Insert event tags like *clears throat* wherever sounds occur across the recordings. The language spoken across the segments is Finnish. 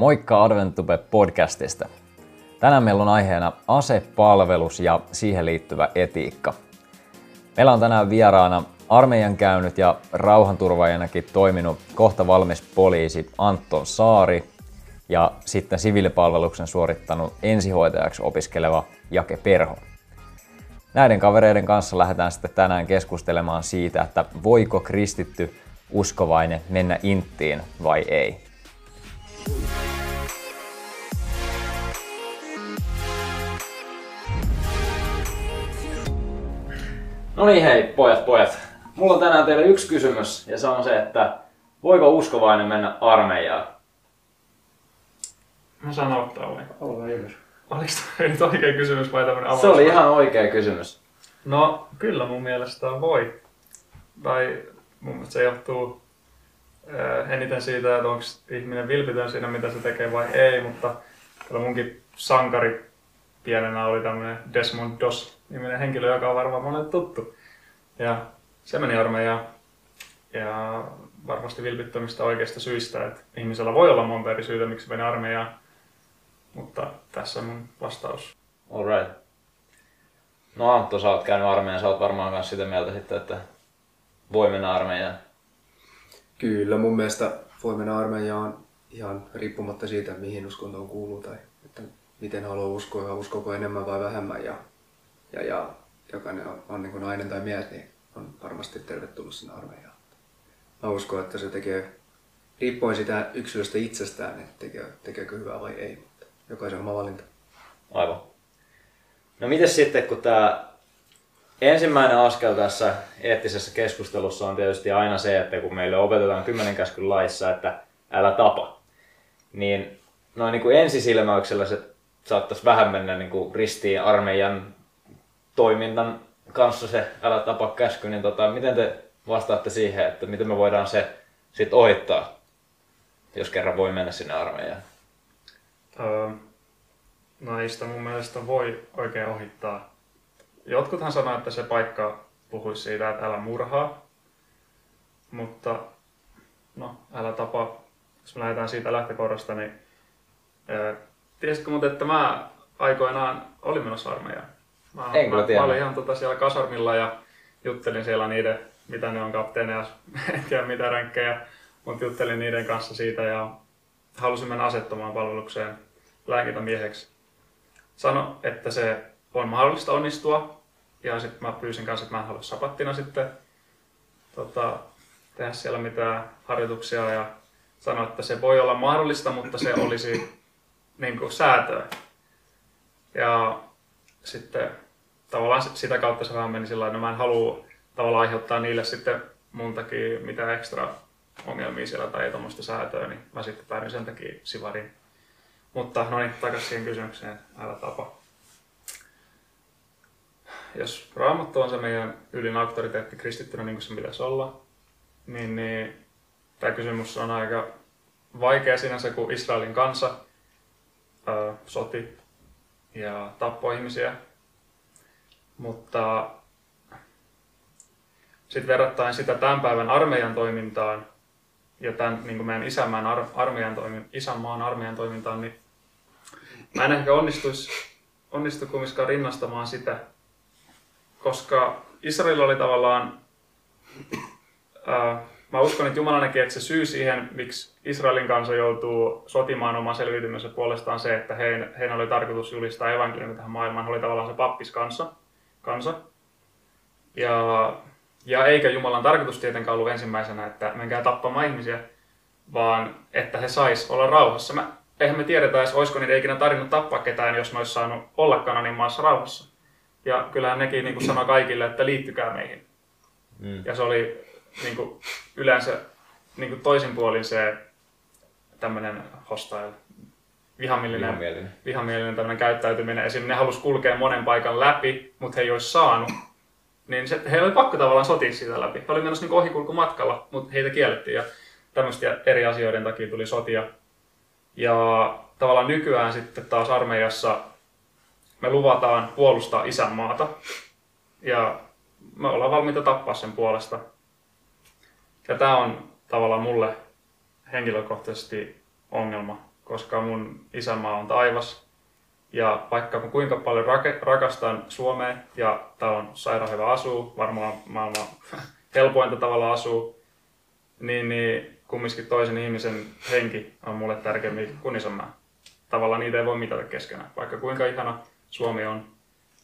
Moikka Adventube podcastista. Tänään meillä on aiheena asepalvelus ja siihen liittyvä etiikka. Meillä on tänään vieraana armeijan käynyt ja rauhanturvaajanakin toiminut kohta valmis poliisi Anton Saari ja sitten siviilipalveluksen suorittanut ensihoitajaksi opiskeleva Jake Perho. Näiden kavereiden kanssa lähdetään sitten tänään keskustelemaan siitä, että voiko kristitty uskovainen mennä inttiin vai ei. No niin hei, pojat, pojat. Mulla on tänään teille yksi kysymys, ja se on se, että voiko uskovainen mennä armeijaan? Mä saan aloittaa vai? Aloita ylös. Oliko tämä nyt oikea kysymys vai tämmönen avaus? Se oli ihan oikea kysymys. No, kyllä mun mielestä voi. Tai mun mielestä se johtuu äh, eniten siitä, että onko ihminen vilpitön siinä, mitä se tekee vai ei, mutta kyllä munkin sankari pienenä oli tämmöinen Desmond Doss-niminen henkilö, joka on varmaan monelle tuttu. Ja se meni armeijaan. Ja varmasti vilpittömistä oikeista syistä, että ihmisellä voi olla monta eri syytä, miksi meni armeijaan. Mutta tässä on mun vastaus. Alright. No Antto, sä oot käynyt armeijan, sä oot varmaan myös sitä mieltä sitten, että voi mennä armeijaan. Kyllä, mun mielestä voi mennä armeijaan ihan riippumatta siitä, mihin uskontoon kuuluu tai että miten haluaa uskoa ja uskoko enemmän vai vähemmän. Ja, ja, ja jokainen on, on niin kuin nainen tai mies, niin on varmasti tervetullut sinne armeijaan. Mä uskon, että se tekee, riippuen sitä yksilöstä itsestään, että tekee, tekeekö hyvää vai ei, mutta jokaisen oma valinta. Aivan. No miten sitten, kun tämä ensimmäinen askel tässä eettisessä keskustelussa on tietysti aina se, että kun meille opetetaan kymmenen käskyn laissa, että älä tapa, niin noin niin kuin ensisilmäyksellä se saattaisi vähän mennä niin kuin ristiin armeijan toiminnan kanssa se älä tapa käsky, niin tota, miten te vastaatte siihen, että miten me voidaan se sitten ohittaa, jos kerran voi mennä sinne armeijaan? Öö, ei sitä mun mielestä voi oikein ohittaa. Jotkuthan sanoo, että se paikka puhuisi siitä, että älä murhaa. Mutta no, älä tapa. Jos me lähdetään siitä lähtökohdasta, niin öö, tiesitkö muuten, että mä aikoinaan olin menossa armeijaan? Mä, En mä, tiedä. mä olin ihan tota siellä kasarmilla ja juttelin siellä niiden, mitä ne on kapteeneja, *laughs* en tiedä mitä ränkkejä, mutta juttelin niiden kanssa siitä ja halusin mennä asettomaan palvelukseen lääkintämieheksi. Sano, että se on mahdollista onnistua ja sitten mä pyysin kanssa, että mä en halua sapattina sitten tota, tehdä siellä mitään harjoituksia ja sano, että se voi olla mahdollista, mutta se olisi niin kuin säätöä. Ja sitten tavallaan sit- sitä kautta se vähän meni sillä lailla, no mä en halua tavallaan aiheuttaa niille sitten mun takia mitään ekstra ongelmia siellä tai tuommoista säätöä, niin mä sitten päädyin sen takia sivariin. Mutta no niin, takaisin siihen kysymykseen, älä tapa. Jos raamattu on se meidän ylin auktoriteetti kristittynä niin kuin se pitäisi olla, niin, niin tämä kysymys on aika vaikea sinänsä, kun Israelin kansa ää, soti ja tappoi ihmisiä. Mutta sitten verrattain sitä tämän päivän armeijan toimintaan ja tämän niin kuin meidän isänmaan, ar- armeijan toimin, isänmaan armeijan toimintaan, niin mä en ehkä onnistuisi, onnistu kumminkaan rinnastamaan sitä, koska Israel oli tavallaan, ää, mä uskon, että Jumala näki, että se syy siihen, miksi Israelin kansa joutuu sotimaan oman selviytymensä puolestaan se, että heidän, heidän oli tarkoitus julistaa evankeliumia tähän maailmaan, he oli tavallaan se pappiskansa. Kansa. Ja, ja eikä Jumalan tarkoitus tietenkään ollut ensimmäisenä, että menkää tappamaan ihmisiä, vaan että he sais olla rauhassa. Mä, eihän me tiedetä edes, olisiko niitä ikinä tarvinnut tappaa ketään, jos ne olisi saanut olla Kananin maassa rauhassa. Ja kyllähän nekin niin kuin sanoi kaikille, että liittykää meihin. Mm. Ja se oli niin kuin, yleensä niin kuin toisin puolin se tämmöinen hostile, vihamielinen, Vihamielinen. vihamielinen tämmöinen käyttäytyminen. Esimerkiksi ne halusi kulkea monen paikan läpi, mutta he ei olisi saanut. Niin se, heillä oli pakko tavallaan sotia siitä läpi. He oli menossa niin ohikulkumatkalla, mutta heitä kiellettiin. Ja tämmöistä eri asioiden takia tuli sotia. Ja tavallaan nykyään sitten taas armeijassa me luvataan puolustaa isänmaata. Ja me ollaan valmiita tappaa sen puolesta. Ja tämä on tavallaan mulle henkilökohtaisesti ongelma, koska mun isämaa on taivas. Ja vaikka mä kuinka paljon rake- rakastan Suomea ja täällä on sairaan hyvä asuu, varmaan maailman *laughs* helpointa tavalla asuu, niin, niin kumminkin toisen ihmisen henki on mulle tärkeämpi kuin isänmaa. Tavallaan niitä ei voi mitata keskenään. Vaikka kuinka ihana Suomi on,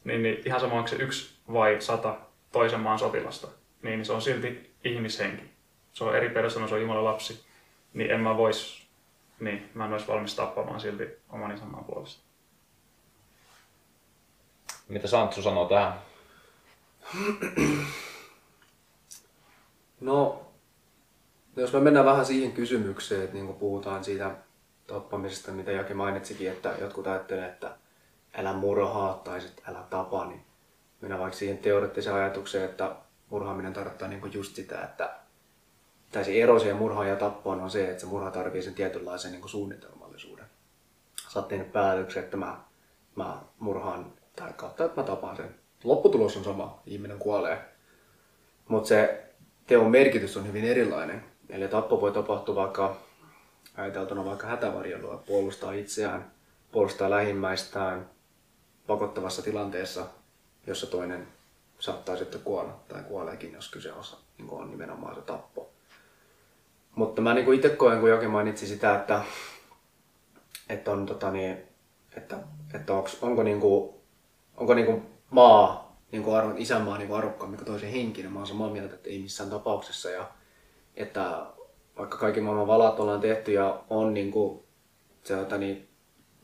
niin, niin ihan sama onko se yksi vai sata toisen maan sotilasta, niin se on silti ihmishenki. Se on eri persona, se on Jumalan lapsi. Niin en mä vois, niin mä en olisi valmis tappamaan silti oman isänmaan puolesta. Mitä Santsu sanoo tähän? No, jos me mennään vähän siihen kysymykseen, että niin kun puhutaan siitä tappamisesta, mitä Jake mainitsikin, että jotkut ajattelee, että älä murhaa tai sit älä tapa, niin mennään vaikka siihen teoreettiseen ajatukseen, että murhaaminen tarkoittaa niin just sitä, että tai se ero siihen murhaan ja tappoon on se, että se murha tarvitsee sen tietynlaisen niin suunnitelmallisuuden. Sä oot tehnyt päätöksen, että mä, mä murhaan tai kautta, että mä tapaan sen. Lopputulos on sama, ihminen kuolee. Mutta se teon merkitys on hyvin erilainen. Eli tappo voi tapahtua vaikka ajateltuna vaikka hätävarjelua, puolustaa itseään, puolustaa lähimmäistään pakottavassa tilanteessa, jossa toinen saattaa sitten kuolla tai kuoleekin, jos kyse on, niin on nimenomaan se tappo. Mutta mä niin itse koen, kun jokin mainitsi sitä, että, että, on, tota niin, että, että onks, onko, niin kuin, onko niin kuin maa, niin kuin arvo, isänmaa niin arvokkaampi kuin toisen henkinen. Mä oon samaa mieltä, että ei missään tapauksessa. Ja, että vaikka kaikki maailman valat ollaan tehty ja on niin kuin, se, että niin,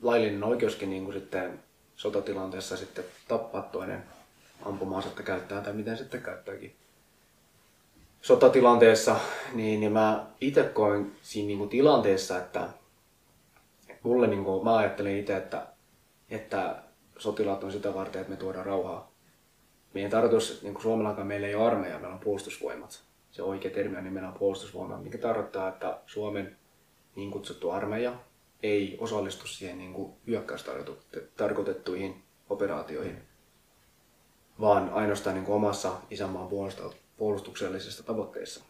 laillinen oikeuskin niin kuin sitten sotatilanteessa sitten tappaa toinen ampuma-asetta käyttää tai miten sitten käyttääkin sotatilanteessa, niin, niin mä itse koen siinä niin kuin tilanteessa, että mulle niin kuin, mä ajattelen itse, että, että sotilaat on sitä varten, että me tuodaan rauhaa. Meidän tarkoitus, niin kuin Suomellakaan meillä ei ole armeija, meillä on puolustusvoimat. Se oikea termi on nimenomaan puolustusvoima, mikä tarkoittaa, että Suomen niin kutsuttu armeija ei osallistu siihen niin hyökkäystarkoitettuihin operaatioihin, vaan ainoastaan niin kuin omassa isänmaan puolustuksellisissa tavoitteissa.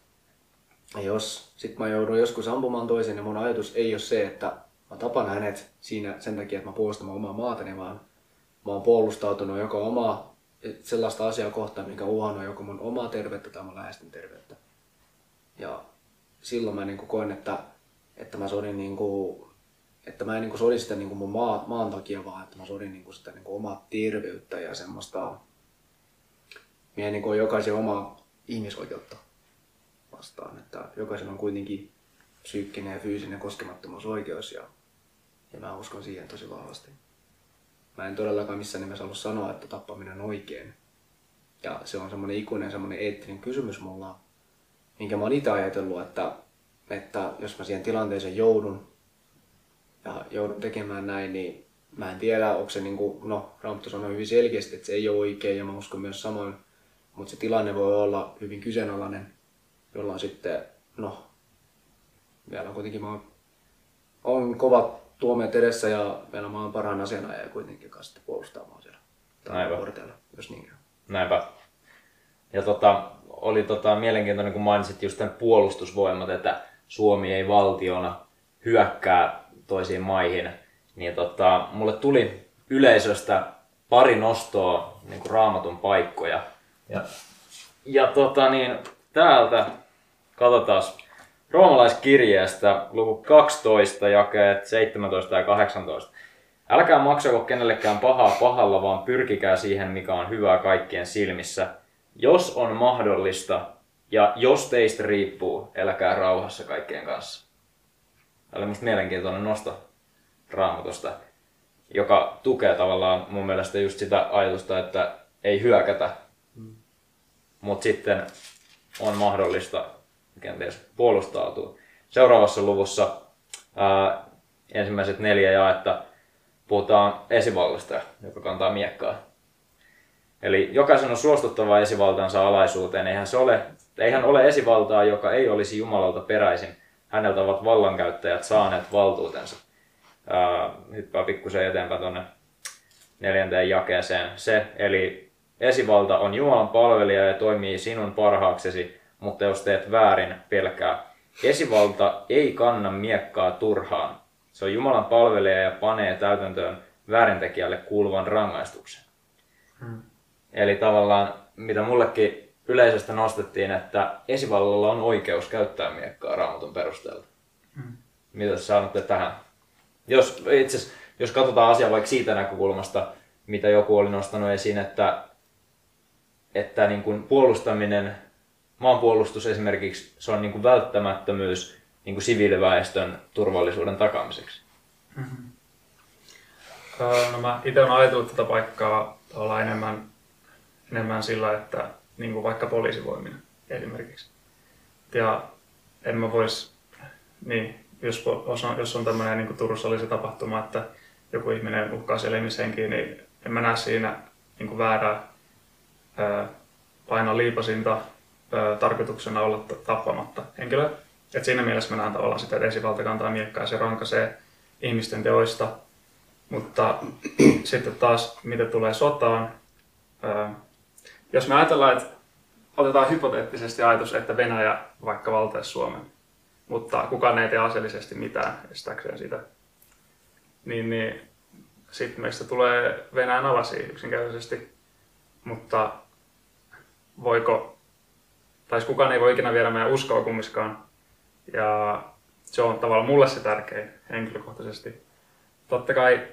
Ja jos sit mä joudun joskus ampumaan toisen, niin mun ajatus ei ole se, että mä tapan hänet siinä sen takia, että mä puolustan omaa maatani, vaan mä oon puolustautunut joko omaa sellaista asiaa kohtaan, mikä uhannut joko mun omaa terveyttä tai mun läheisten terveyttä. Ja silloin mä niin koen, että, että mä sodin niin kuin, että mä en niin sodi sitä niin mun maa, maan takia, vaan että mä sodin niin sitä niin omaa terveyttä ja semmoista, meidän niin jokaisen omaa ihmisoikeutta vastaan. Että jokaisella on kuitenkin psyykkinen ja fyysinen koskemattomuusoikeus ja, ja mä uskon siihen tosi vahvasti. Mä en todellakaan missään nimessä halua sanoa, että tappaminen on oikein. Ja se on semmoinen ikuinen semmoinen eettinen kysymys mulla, minkä mä oon itse ajatellut, että, että jos mä siihen tilanteeseen joudun ja joudun tekemään näin, niin mä en tiedä, onko se niin kuin, no Raamattu sanoo hyvin selkeästi, että se ei ole oikein ja mä uskon myös samoin, mutta se tilanne voi olla hyvin kyseenalainen, jolloin sitten, no, vielä on kuitenkin, oon, on kovat tuomiot edessä ja meillä on parhaan asianajaja kuitenkin kanssa puolustamaan siellä korteilla, jos niin käy. Näinpä. Ja tota, oli tota, mielenkiintoinen, kun mainitsit just tämän puolustusvoimat, että Suomi ei valtiona hyökkää toisiin maihin, niin tota, mulle tuli yleisöstä pari nostoa niin kuin raamatun paikkoja. Ja, ja tota, niin, täältä katsotaan roomalaiskirjeestä luku 12, jakeet 17 ja 18. Älkää maksako kenellekään pahaa pahalla, vaan pyrkikää siihen, mikä on hyvää kaikkien silmissä. Jos on mahdollista ja jos teistä riippuu, eläkää rauhassa kaikkien kanssa. Tämä oli musta mielenkiintoinen nosto raamatusta, joka tukee tavallaan mun mielestä just sitä ajatusta, että ei hyökätä. Mutta sitten on mahdollista kenties puolustautua. Seuraavassa luvussa ää, ensimmäiset neljä jaetta puhutaan esivallasta, joka kantaa miekkaa. Eli jokaisen on suostuttava esivaltansa alaisuuteen. Eihän, se ole, eihän ole esivaltaa, joka ei olisi Jumalalta peräisin. Häneltä ovat vallankäyttäjät saaneet valtuutensa. Ää, hyppää pikkusen eteenpäin tuonne neljänteen jakeeseen. Se, eli esivalta on Jumalan palvelija ja toimii sinun parhaaksesi, mutta jos teet väärin, pelkää. Esivalta ei kanna miekkaa turhaan. Se on Jumalan palvelija ja panee täytäntöön väärintekijälle kuuluvan rangaistuksen. Hmm. Eli tavallaan, mitä mullekin yleisöstä nostettiin, että esivallalla on oikeus käyttää miekkaa raamatun perusteella. Hmm. Mitä sanotte tähän? Jos, itse jos katsotaan asiaa vaikka siitä näkökulmasta, mitä joku oli nostanut esiin, että, että niin kuin puolustaminen, maanpuolustus esimerkiksi, se on niin kuin välttämättömyys niin kuin siviiliväestön turvallisuuden takaamiseksi. Mm-hmm. No mä itse olen ajatellut tätä paikkaa enemmän, enemmän sillä, että niin kuin vaikka poliisivoimina esimerkiksi. Ja en mä vois, niin, jos, jos on tämmöinen niin Turussa oli se tapahtuma, että joku ihminen uhkaa siellä ihmishenkiä, niin en mä näe siinä niin kuin väärää ää, painaa liipasinta tarkoituksena olla tappamatta henkilöä. Et siinä mielessä mä näen tavallaan sitä, että esivalta kantaa miekkaa ja se rankaisee ihmisten teoista. Mutta *clears throat* sitten taas, mitä tulee sotaan, jos me ajatellaan, että otetaan hypoteettisesti ajatus, että Venäjä vaikka valtaisi Suomen, mutta kukaan ei tee aseellisesti mitään estääkseen sitä, niin, niin sitten meistä tulee Venäjän alasi yksinkertaisesti. Mutta voiko, tai siis kukaan ei voi ikinä viedä meidän uskoa kummiskaan. Ja se on tavallaan mulle se tärkein henkilökohtaisesti. Totta kai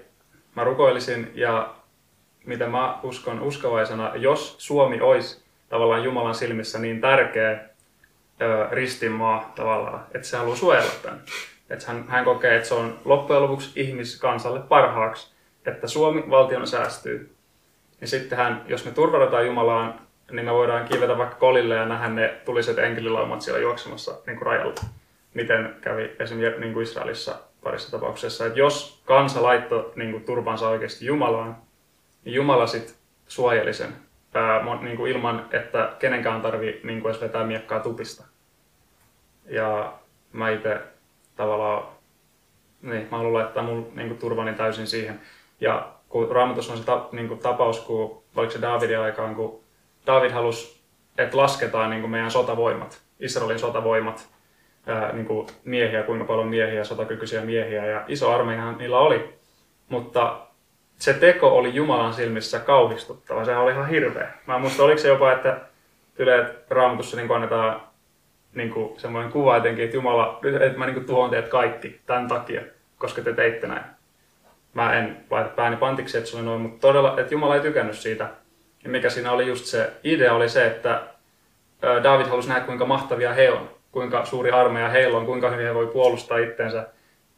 mä rukoilisin ja mitä mä uskon uskovaisena, jos Suomi olisi tavallaan Jumalan silmissä niin tärkeä ö, ristinmaa tavallaan, että se haluaa suojella tämän. Että hän, hän kokee, että se on loppujen lopuksi ihmiskansalle parhaaksi, että Suomi valtiona säästyy. Niin sittenhän, jos me turvaudutaan Jumalaan, niin me voidaan kivetä vaikka kolille ja nähdä ne tuliset enkelilaumat siellä juoksemassa niin kuin rajalla. Miten kävi esimerkiksi niin kuin Israelissa parissa tapauksessa. Että jos kansa laittoi niin kuin turvansa oikeasti Jumalaan, niin Jumala sitten suojeli sen ää, niin kuin ilman, että kenenkään tarvii niin kuin edes vetää miekkaa tupista. Ja mä itse tavallaan, niin, mä haluan laittaa mun niin kuin, turvani täysin siihen. Ja kun Raamatussa on se ta, niin kuin, tapaus, kun oliko se Davidin aikaan, kun David halusi, että lasketaan niin kuin meidän sotavoimat, Israelin sotavoimat, ää, niin kuin miehiä, kuinka paljon miehiä, sotakykyisiä miehiä, ja iso armeijahan niillä oli. Mutta se teko oli Jumalan silmissä kauhistuttava, se oli ihan hirveä. Mä muistan, oliko se jopa, että Yle Raamatussa niin annetaan niin kuin semmoinen kuva jotenkin, että Jumala, että mä niin kuin tuhoan teet kaikki tämän takia, koska te teitte näin. Mä en laita pääni pantiksi, että se oli noin, mutta todella, että Jumala ei tykännyt siitä. Ja mikä siinä oli just se idea oli se, että David halusi nähdä, kuinka mahtavia he on, kuinka suuri armeija heillä on, kuinka hyvin he voi puolustaa itteensä,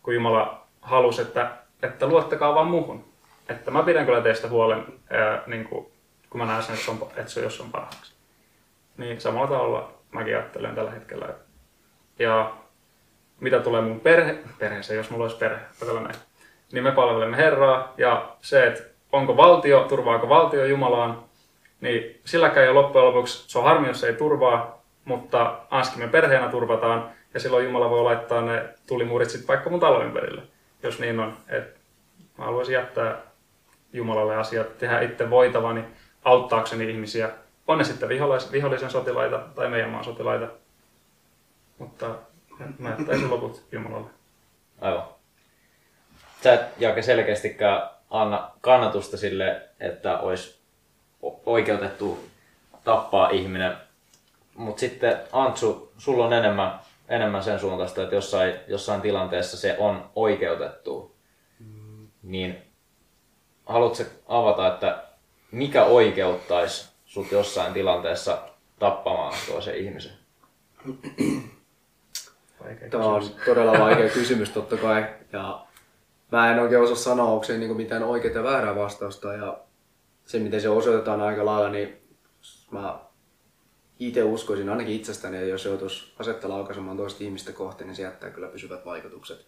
kun Jumala halusi, että, että luottakaa vaan muuhun. Että mä pidän kyllä teistä huolen, ää, niin kuin, kun mä näen sen, että se on, että se on, jos on parhaaksi. Niin samalla tavalla mäkin ajattelen tällä hetkellä. Ja mitä tulee mun perhe, perheeseen, jos mulla olisi perhe, näin, niin me palvelemme Herraa. Ja se, että onko valtio, turvaako valtio Jumalaan, niin silläkään jo loppujen lopuksi, se on harmi, jos ei turvaa, mutta ainakin me perheenä turvataan, ja silloin Jumala voi laittaa ne tulimuurit sitten vaikka mun talon ympärille, jos niin on. Et mä haluaisin jättää Jumalalle asiat, tehdä itse voitavani auttaakseni ihmisiä on ne sitten vihollis, vihollisen sotilaita tai meidän maan sotilaita. Mutta mä jättäisin loput Jumalalle. Aivan. Sä et Jake selkeästikään anna kannatusta sille, että olisi oikeutettu tappaa ihminen. Mutta sitten Antsu, sulla on enemmän, enemmän sen suuntaista, että jossain, jossain tilanteessa se on oikeutettu. Mm. Niin haluatko avata, että mikä oikeuttaisi sut jossain tilanteessa tappamaan toisen ihmisen? Tämä on todella vaikea *laughs* kysymys totta kai. Ja mä en oikein osaa sanoa, onko se niin mitään oikeaa ja väärää vastausta. Ja se, miten se osoitetaan aika lailla, niin mä itse uskoisin ainakin itsestäni, että jos joutuisi asetta laukaisemaan toista ihmistä kohti, niin se jättää kyllä pysyvät vaikutukset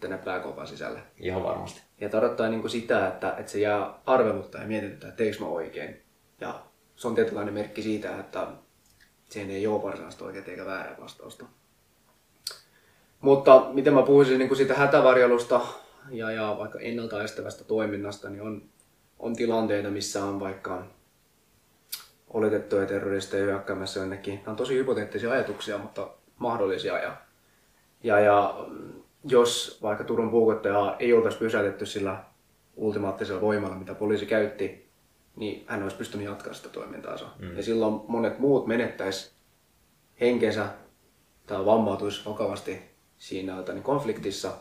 tänne pääkopan sisälle. Ihan varmasti. Ja tarkoittaa niin sitä, että, että se jää arvelutta ja mietityttää, että teekö mä oikein. Ja se on tietynlainen merkki siitä, että siihen ei ole varsinaista oikeaa eikä väärää vastausta. Mutta miten mä puhuisin niin kuin siitä hätävarjelusta ja, ja vaikka ennaltaestävästä toiminnasta, niin on, on tilanteita, missä on vaikka oletettuja terroristeja hyökkäämässä jonnekin. Nämä on tosi hypoteettisia ajatuksia, mutta mahdollisia. Ja, ja, ja jos vaikka Turun puukottajaa ei oltaisi pysäytetty sillä ultimaattisella voimalla, mitä poliisi käytti, niin hän olisi pystynyt jatkaa sitä toimintaansa. Mm. Ja silloin monet muut menettäisi henkensä tai vammautuisi vakavasti siinä niin konfliktissa.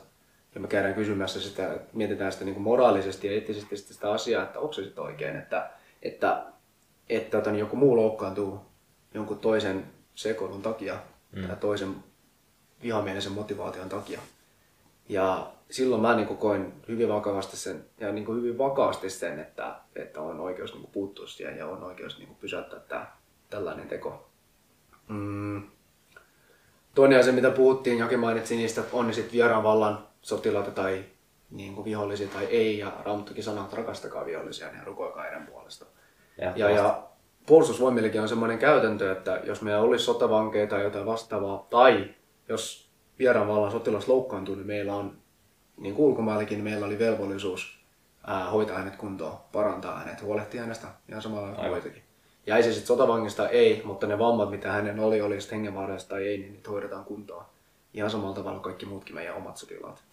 Ja me käydään kysymässä sitä, mietitään sitä niin kuin moraalisesti ja eettisesti sitä asiaa, että onko se sitten oikein, että, että, että, että joku muu loukkaantuu jonkun toisen sekoilun takia mm. tai toisen vihamielisen motivaation takia. Ja silloin mä niin koin hyvin vakavasti sen, ja niin hyvin vakaasti sen, että, että on oikeus niin puuttua siihen ja on oikeus niin pysäyttää tämä, tällainen teko. Mm. Toinen asia, mitä puhuttiin, Jake mainitsi niistä, on ne sitten vieraan vallan sotilaita tai niin kuin vihollisia tai ei, ja Raamattukin sanoo, että rakastakaa vihollisia ja rukoilkaa heidän puolesta. Ja, ja, ja puolustusvoimillekin on sellainen käytäntö, että jos meillä olisi sotavankeja tai jotain vastaavaa, tai jos vieraan vallan sotilas loukkaantuu, niin meillä on, niin kuin niin meillä oli velvollisuus ää, hoitaa hänet kuntoon, parantaa hänet, huolehtia hänestä ihan samalla kuin hoitakin. Jäi se sitten sotavangista, ei, mutta ne vammat, mitä hänen oli, oli sitten hengenvaarallista tai ei, niin niitä hoidetaan kuntoon. Ihan samalla tavalla kaikki muutkin meidän omat sotilaat.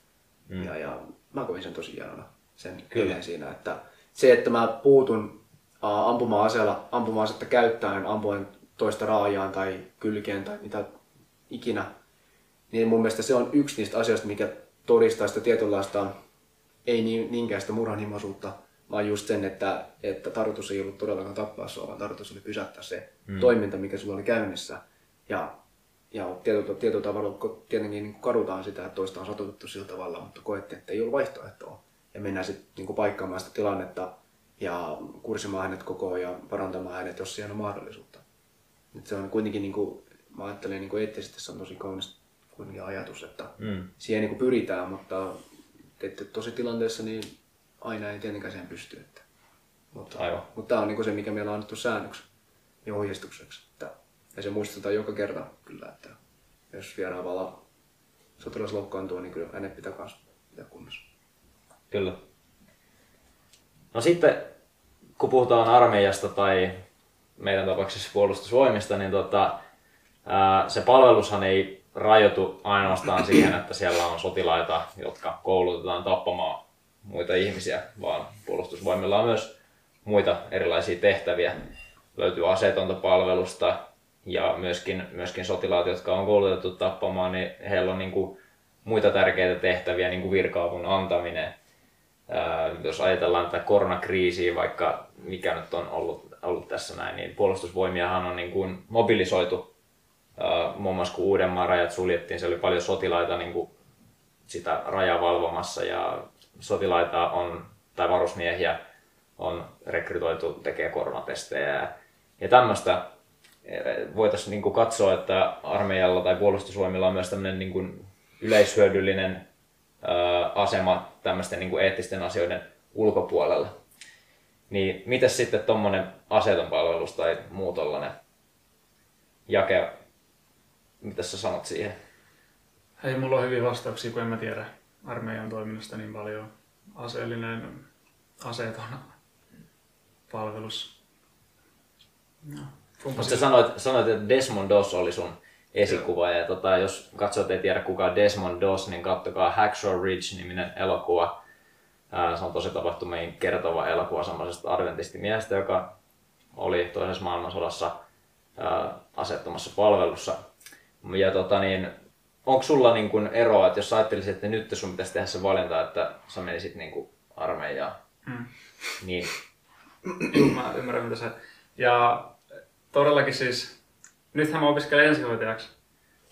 Mm. Ja, ja mä koin sen tosi hienona, sen Kyllä. siinä, että se, että mä puutun ampuma-aseella, ampuma-asetta käyttäen, ampuen toista raajaan tai kylkeen tai mitä ikinä, niin mun mielestä se on yksi niistä asioista, mikä todistaa sitä tietynlaista, ei niin, niinkään sitä murhanhimoisuutta, vaan just sen, että, että tarkoitus ei ollut todellakaan tappaa sua, vaan tarkoitus oli pysäyttää se mm. toiminta, mikä sulla oli käynnissä. Ja, ja tietyllä, tietyllä tavalla tietenkin niin kadutaan sitä, että toista on satutettu sillä tavalla, mutta koettiin, että ei ollut vaihtoehtoa. Ja mennään sitten niin paikkaamaan sitä tilannetta ja kurssimaan hänet koko ja parantamaan hänet, jos siihen on mahdollisuutta. Et se on kuitenkin, niin kuin, mä ajattelen niin eettisesti, se on tosi kaunis kuitenkin ajatus, että mm. siihen niin kuin pyritään, mutta että tosi tilanteessa niin aina ei tietenkään siihen pysty. Että, mutta, Aivan. mutta tämä on niin kuin se, mikä meillä on annettu säännöksi ja ohjeistukseksi. Että, ja se muistetaan joka kerta kyllä, että jos vieraavalla sotilas loukkaantuu, niin kyllä hänet pitää myös pitää kunnossa. Kyllä. No sitten, kun puhutaan armeijasta tai meidän tapauksessa puolustusvoimista, niin tota, ää, se palvelushan ei rajoitu ainoastaan *clears throat* siihen, että siellä on sotilaita, jotka koulutetaan tappamaan muita ihmisiä, vaan puolustusvoimilla on myös muita erilaisia tehtäviä. Löytyy aseetonta palvelusta ja myöskin, myöskin sotilaat, jotka on koulutettu tappamaan, niin heillä on niin kuin muita tärkeitä tehtäviä, niin kuin virka-avun antaminen. Ää, jos ajatellaan tätä koronakriisiä, vaikka mikä nyt on ollut, ollut tässä näin, niin puolustusvoimiahan on niin kuin mobilisoitu muun muassa kun Uudenmaan rajat suljettiin, se oli paljon sotilaita niin kuin sitä rajaa valvomassa ja sotilaita on, tai varusmiehiä on rekrytoitu tekemään koronatestejä ja, ja tämmöistä voitaisiin niin kuin katsoa, että armeijalla tai puolustusvoimilla on myös tämmöinen niin kuin yleishyödyllinen asema tämmöisten niin kuin eettisten asioiden ulkopuolella. Niin miten sitten tuommoinen aseeton palvelus tai muu tollainen jake mitä sä sanot siihen? Hei, mulla on hyviä vastauksia, kun en mä tiedä armeijan toiminnasta niin paljon. Aseellinen, aseeton palvelus. No. Mutta sä sanoit, sanoit, että Desmond Doss oli sun esikuva. Ja tota, jos katsot ei tiedä kuka on Desmond Doss, niin kattokaa Hacksaw Ridge-niminen elokuva. Se on tosi tapahtumiin kertova elokuva semmoisesta adventistimiestä, joka oli toisessa maailmansodassa asettomassa palvelussa ja tota niin, onko sulla niin kuin eroa, että jos ajattelisit, että nyt sun pitäisi tehdä se valinta, että sä menisit niin kuin armeijaan, mm. niin... Mä ymmärrän mitä se... Ja todellakin siis, nythän mä opiskelen ensihoitajaksi.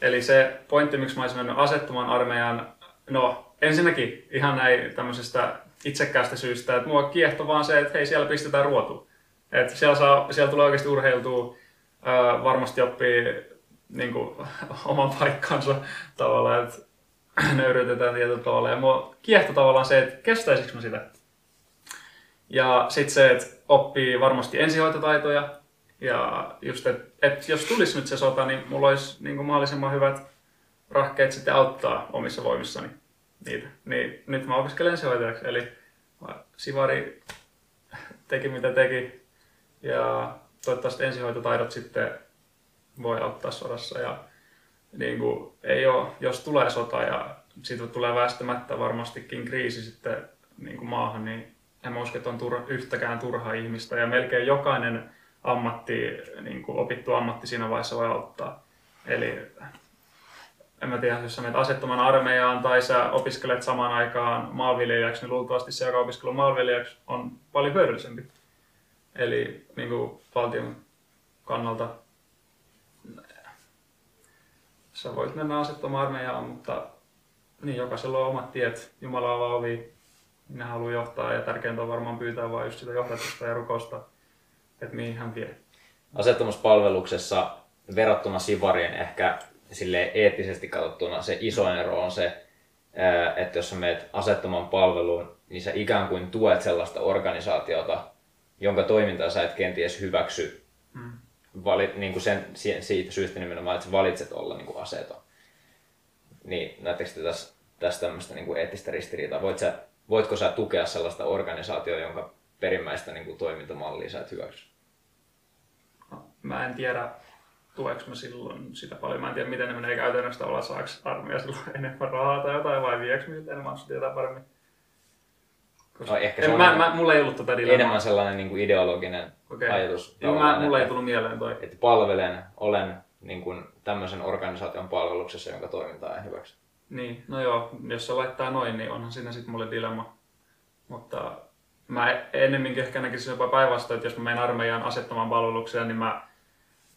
Eli se pointti, miksi mä olisin mennyt asettumaan armeijan, no ensinnäkin ihan näin tämmöisestä itsekkäästä syystä, että mua kiehtoo vaan se, että hei siellä pistetään ruotu. Että siellä, saa, siellä tulee oikeasti urheiltua, varmasti oppii niin kuin, *laughs* oman paikkansa tavallaan, että *clears throat* nöyrytetään tietyllä tavalla. Ja mua kiehtoi tavallaan se, että kestäisikö mä sitä. Ja sitten se, että oppii varmasti ensihoitotaitoja. Ja just, että et jos tulisi nyt se sota, niin mulla olisi niin kuin mahdollisimman hyvät rahkeet sitten auttaa omissa voimissani niitä. Niin nyt mä opiskelen ensihoitajaksi, eli Sivari teki mitä teki. Ja toivottavasti ensihoitotaidot sitten voi auttaa sodassa. Ja niin kuin, ei ole, jos tulee sota ja siitä tulee väistämättä varmastikin kriisi sitten niin kuin maahan, niin en mä usko, että on turha, yhtäkään turhaa ihmistä. Ja melkein jokainen ammatti, niin kuin opittu ammatti siinä vaiheessa voi auttaa. Eli en mä tiedä, jos sä menet asettoman armeijaan tai sä opiskelet samaan aikaan maanviljelijäksi, niin luultavasti se, joka opiskelee maanviljelijäksi, on paljon hyödyllisempi. Eli niin kuin valtion kannalta sä voit mennä asettomaan armeijaan, mutta niin, jokaisella on omat tiet. Jumala avaa ovi, ne haluaa johtaa ja tärkeintä on varmaan pyytää vain just sitä johdatusta ja rukosta, että mihin hän vie. Asettomuspalveluksessa verrattuna Sivarien ehkä sille eettisesti katsottuna se isoin ero on se, että jos sä meet asettoman palveluun, niin sä ikään kuin tuet sellaista organisaatiota, jonka toimintaa sä et kenties hyväksy mm. Vali, niin kuin sen, siitä syystä nimenomaan, että sä valitset olla niin kuin aseeton. Niin näettekö te tässä, tässä tämmöistä niin kuin eettistä ristiriitaa? Voit sä, voitko sä tukea sellaista organisaatiota, jonka perimmäistä niin kuin toimintamallia sä et hyväksy? No, mä en tiedä, tueks mä silloin sitä paljon. Mä en tiedä, miten ne menee käytännössä tavallaan, saako armeija silloin *laughs* enemmän rahaa tai jotain, vai vieks mä siltä enemmän, tietää paremmin. Koska... No, ehkä se en, on mä, mä, mulla ei ollut tätä dilemmaa. Enemmän sellainen niin kuin ideologinen okay. ajatus. Joo, mä, mulla että, ei tullut mieleen toi. Että palvelen, olen niin kuin tämmöisen organisaation palveluksessa, jonka toimintaa en hyväksy. Niin, no joo, jos se laittaa noin, niin onhan siinä sitten mulle dilemma. Mutta mä ennemminkin ehkä näkisin jopa päinvastoin, että jos mä menen armeijan asettamaan palvelukseen, niin mä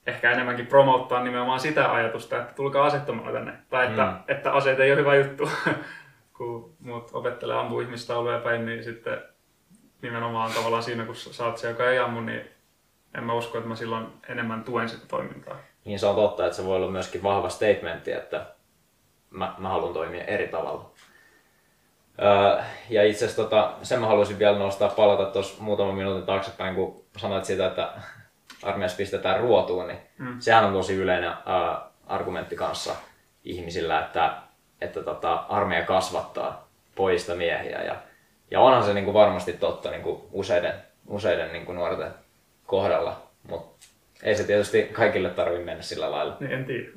ehkä enemmänkin promouttaa nimenomaan sitä ajatusta, että tulkaa asettomalla tänne. Tai että, mm. että aseet ei ole hyvä juttu. *laughs* Kun muut opettelee ampua ihmistauluja päin, niin sitten nimenomaan tavallaan siinä, kun sä oot se, joka ei ammu, niin en mä usko, että mä silloin enemmän tuen sitä toimintaa. Niin se on totta, että se voi olla myöskin vahva statementti, että mä, mä haluan toimia eri tavalla. Öö, ja itse asiassa tota, sen mä haluaisin vielä nostaa, palata tuossa muutaman minuutin taaksepäin, kun sanoit sitä, että armeijassa pistetään ruotuun, niin mm. sehän on tosi yleinen äh, argumentti kanssa ihmisillä, että, että tota, armeija kasvattaa poista miehiä. Ja, ja onhan se niin kuin varmasti totta niin kuin useiden, useiden niin kuin nuorten kohdalla, mutta ei se tietysti kaikille tarvitse mennä sillä lailla. Niin, en tiedä.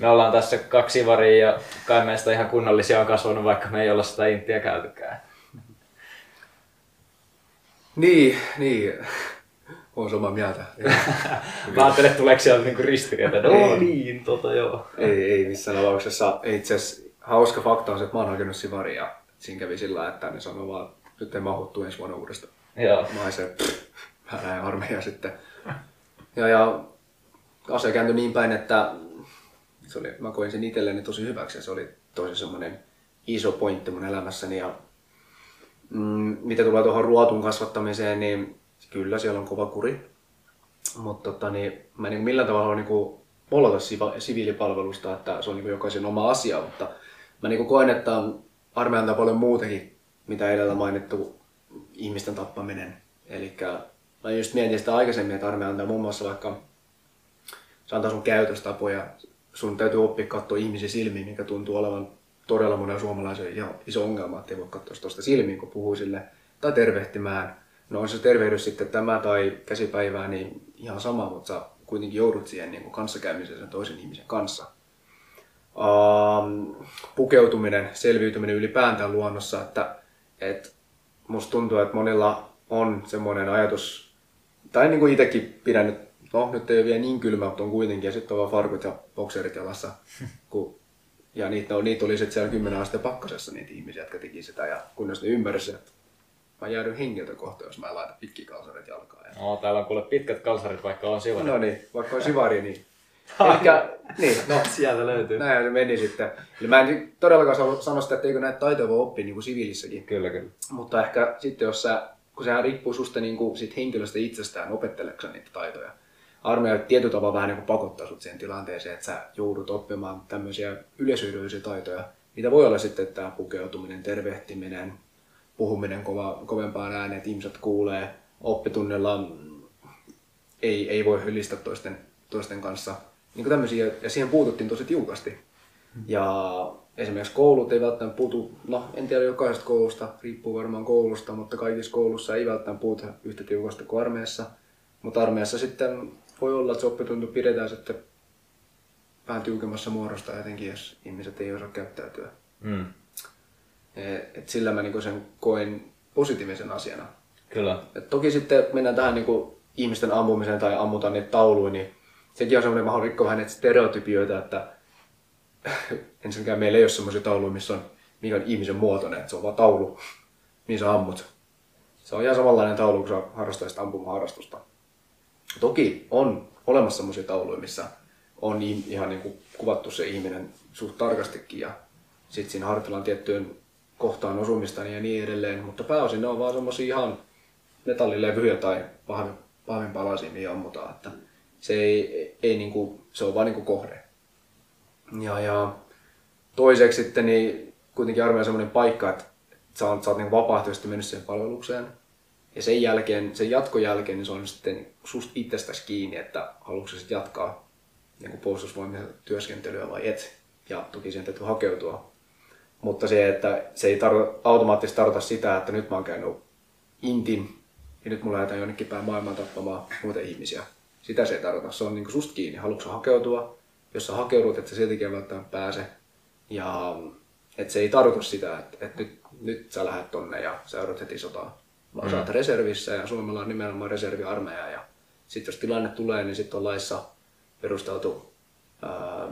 Me ollaan tässä kaksi varia ja kai meistä ihan kunnollisia on kasvanut, vaikka me ei olla sitä intiä käytykään. Niin, niin. Olen samaa mieltä. *laughs* Mä ajattelin, että tuleeko siellä niinku ristiriita. No niin, tota joo. Ei, ei missään tapauksessa. Itse asiassa hauska fakta on se, että mä oon hakenut Sivari ja siinä kävi sillä, että ne sanoi vaan, että nyt ei mahuttu ensi vuonna uudestaan. Joo. Mä se, mä näin armeija sitten. Ja, ja asia kääntyi niin päin, että se oli, mä koin sen itselleni tosi hyväksi ja se oli tosi semmoinen iso pointti mun elämässäni. Ja, mm, mitä tulee tuohon ruotun kasvattamiseen, niin kyllä siellä on kova kuri. Mutta tota, niin, mä en millään tavalla niin polata siviilipalvelusta, että se on niin jokaisen oma asia, mutta mä niin koen, että armeija antaa paljon muutakin, mitä edellä mainittu ihmisten tappaminen. Eli mä just mietin sitä aikaisemmin, että armeija antaa muun muassa vaikka, se antaa sun käytöstapoja, sun täytyy oppia katsoa ihmisiä silmiin, mikä tuntuu olevan todella monen suomalaisen ihan iso ongelma, että ei voi katsoa tuosta silmiin, kun puhuu sille, tai tervehtimään, No on se tervehdys sitten tämä tai käsipäivää, niin ihan sama, mutta sä kuitenkin joudut siihen niin kuin kanssakäymiseen sen toisen ihmisen kanssa. Um, pukeutuminen, selviytyminen ylipäätään luonnossa, että et musta tuntuu, että monilla on semmoinen ajatus, tai niin kuin itsekin pidän nyt, no nyt ei ole vielä niin kylmä, mutta on kuitenkin, ja sitten on vaan farkut ja bokserit jalassa, *laughs* kun, ja niitä, no, niitä oli sitten siellä 10 asteen pakkasessa niitä ihmisiä, jotka teki sitä, ja kunnes ne ymmärsivät, että mä jäädyn hengiltä kohta, jos mä laitan kalsarit jalkaan. Ja... No, täällä on kuule pitkät kalsarit, vaikka on sivari. No niin, vaikka on sivari, niin... *laughs* Elikkä, niin, no, Sieltä löytyy. Näin se meni sitten. Eli mä en todellakaan sano sitä, että eikö näitä taitoja voi oppia niin kuin siviilissäkin. Kyllä, kyllä. Mutta ehkä sitten, jos sä, kun sehän riippuu susta niin kuin sit henkilöstä itsestään, opetteleksä niitä taitoja. Armeija tietyllä tavalla vähän niin kuin pakottaa sut siihen tilanteeseen, että sä joudut oppimaan tämmöisiä yleisyydellisiä taitoja. Niitä voi olla sitten tämä pukeutuminen, tervehtiminen, puhuminen kova, kovempaan ääneen, että ihmiset kuulee. Oppitunnilla ei, ei voi hylistä toisten, toisten kanssa. Niin kuin tämmöisiä, ja siihen puututtiin tosi tiukasti. Ja esimerkiksi koulut ei välttämättä puutu, no en tiedä jokaisesta koulusta, riippuu varmaan koulusta, mutta kaikissa koulussa ei välttämättä puutu yhtä tiukasti kuin armeijassa. Mutta armeijassa sitten voi olla, että se oppitunti pidetään sitten vähän tiukemmassa muodosta jotenkin, jos ihmiset ei osaa käyttäytyä. Mm. Et, et sillä mä niin sen koen positiivisen asiana. Kyllä. Et toki sitten mennään tähän niin ihmisten ammumiseen tai ammutaan niitä tauluja, niin sekin on semmoinen, mä haluan rikkoa vähän näitä stereotypioita, että *laughs* ensinnäkään meillä ei ole semmoisia tauluja, missä on, mikä on ihmisen muotoinen, että se on vaan taulu, *laughs* mihin sä ammut. Se on ihan samanlainen taulu, kun sä harrastaisit ampumaharrastusta. Toki on olemassa semmoisia tauluja, missä on ihan niin kuin kuvattu se ihminen suht tarkastikin ja sitten siinä harjoitellaan tiettyyn kohtaan osumista ja niin edelleen, mutta pääosin ne on vaan semmoisia ihan metallilevyjä tai pahvin, palasia, mihin ammutaan. Että se, ei, ei niinku, se on vaan niinku kohde. Ja, ja toiseksi sitten niin kuitenkin armeija on semmoinen paikka, että sä oot, sä oot niinku vapaaehtoisesti mennyt siihen palvelukseen. Ja sen jälkeen, sen jatkon jälkeen, niin se on sitten susta itsestäsi kiinni, että haluatko sitten jatkaa niin puolustusvoimien työskentelyä vai et. Ja toki siihen täytyy hakeutua. Mutta se, että se ei tarko, automaattisesti tarkoita sitä, että nyt mä oon käynyt intin ja nyt mulla lähdetään jonnekin päin maailmaa tappamaan muita ihmisiä. Sitä se ei tarkoita. Se on niin susta kiinni. Haluatko hakeutua? Jos sä hakeudut, että sä siltikin välttämättä pääse. Ja että se ei tarkoita sitä, että, että nyt, nyt sä lähdet tonne ja sä joudut heti sotaan. Vaan mm. sä oot reservissä ja Suomella on nimenomaan reserviarmeija. Ja sitten jos tilanne tulee, niin sitten on laissa perusteltu, ää,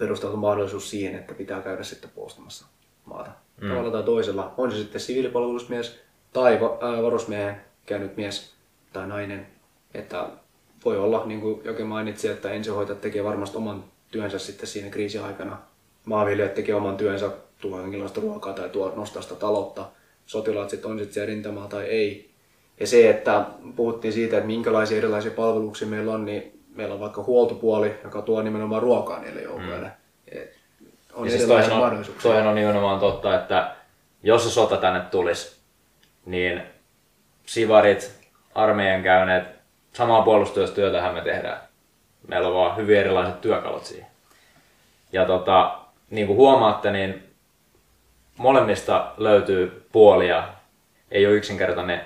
perusteltu mahdollisuus siihen, että pitää käydä sitten puolustamassa maata. Mm. Tavalla tai toisella. On se sitten siviilipalvelusmies tai varusmiehen käynyt mies tai nainen. Että voi olla, niin kuin jokin mainitsi, että ensihoitajat tekee varmasti oman työnsä sitten siinä kriisiaikana. Maanviljelijät tekee oman työnsä, tuo jonkinlaista ruokaa tai tuo nostaa sitä taloutta. Sotilaat sitten on sitten siellä rintamaa tai ei. Ja se, että puhuttiin siitä, että minkälaisia erilaisia palveluksia meillä on, niin meillä on vaikka huoltopuoli, joka tuo nimenomaan ruokaa niille joukoille. Mm. On ja siis toihan on, toihan on nimenomaan totta, että jos se sota tänne tulisi, niin sivarit, armeijan käyneet, samaa puolustustyötähän me tehdään. Meillä on vaan hyvin erilaiset työkalut siihen. Ja tota, niin kuin huomaatte, niin molemmista löytyy puolia. Ei ole yksinkertainen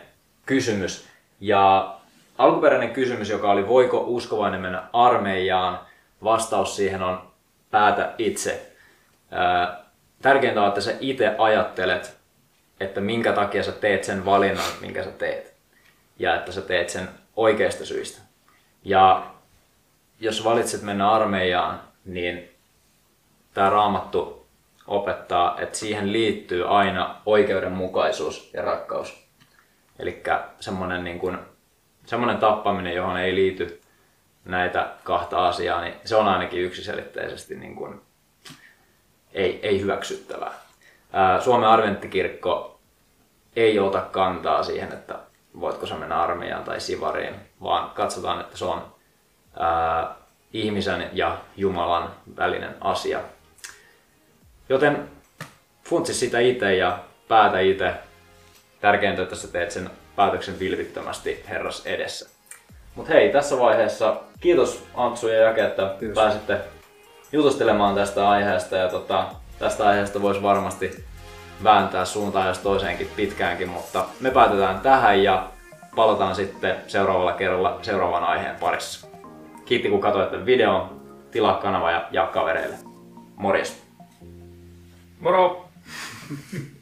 kysymys. Ja alkuperäinen kysymys, joka oli voiko uskovainen mennä armeijaan, vastaus siihen on päätä itse. Tärkeintä on, että sä itse ajattelet, että minkä takia sä teet sen valinnan, minkä sä teet. Ja että sä teet sen oikeista syistä. Ja jos valitset mennä armeijaan, niin tämä raamattu opettaa, että siihen liittyy aina oikeudenmukaisuus ja rakkaus. Eli semmoinen niin kuin, semmoinen tappaminen, johon ei liity näitä kahta asiaa, niin se on ainakin yksiselitteisesti niin kuin, ei, ei hyväksyttävää. Suomen arventtikirkko ei ota kantaa siihen, että voitko sä mennä armeijaan tai sivariin, vaan katsotaan, että se on ää, ihmisen ja Jumalan välinen asia. Joten funtsi sitä itse ja päätä itse. Tärkeintä, että sä teet sen päätöksen vilvittömästi Herras edessä. Mutta hei, tässä vaiheessa kiitos Antsu ja Jake, että kiitos. pääsitte jutustelemaan tästä aiheesta. Ja tota, tästä aiheesta voisi varmasti vääntää suuntaan jos toiseenkin pitkäänkin, mutta me päätetään tähän ja palataan sitten seuraavalla kerralla seuraavan aiheen parissa. Kiitti kun katsoitte videon, tilaa kanava ja jaa kavereille. Morjes! Moro! *laughs*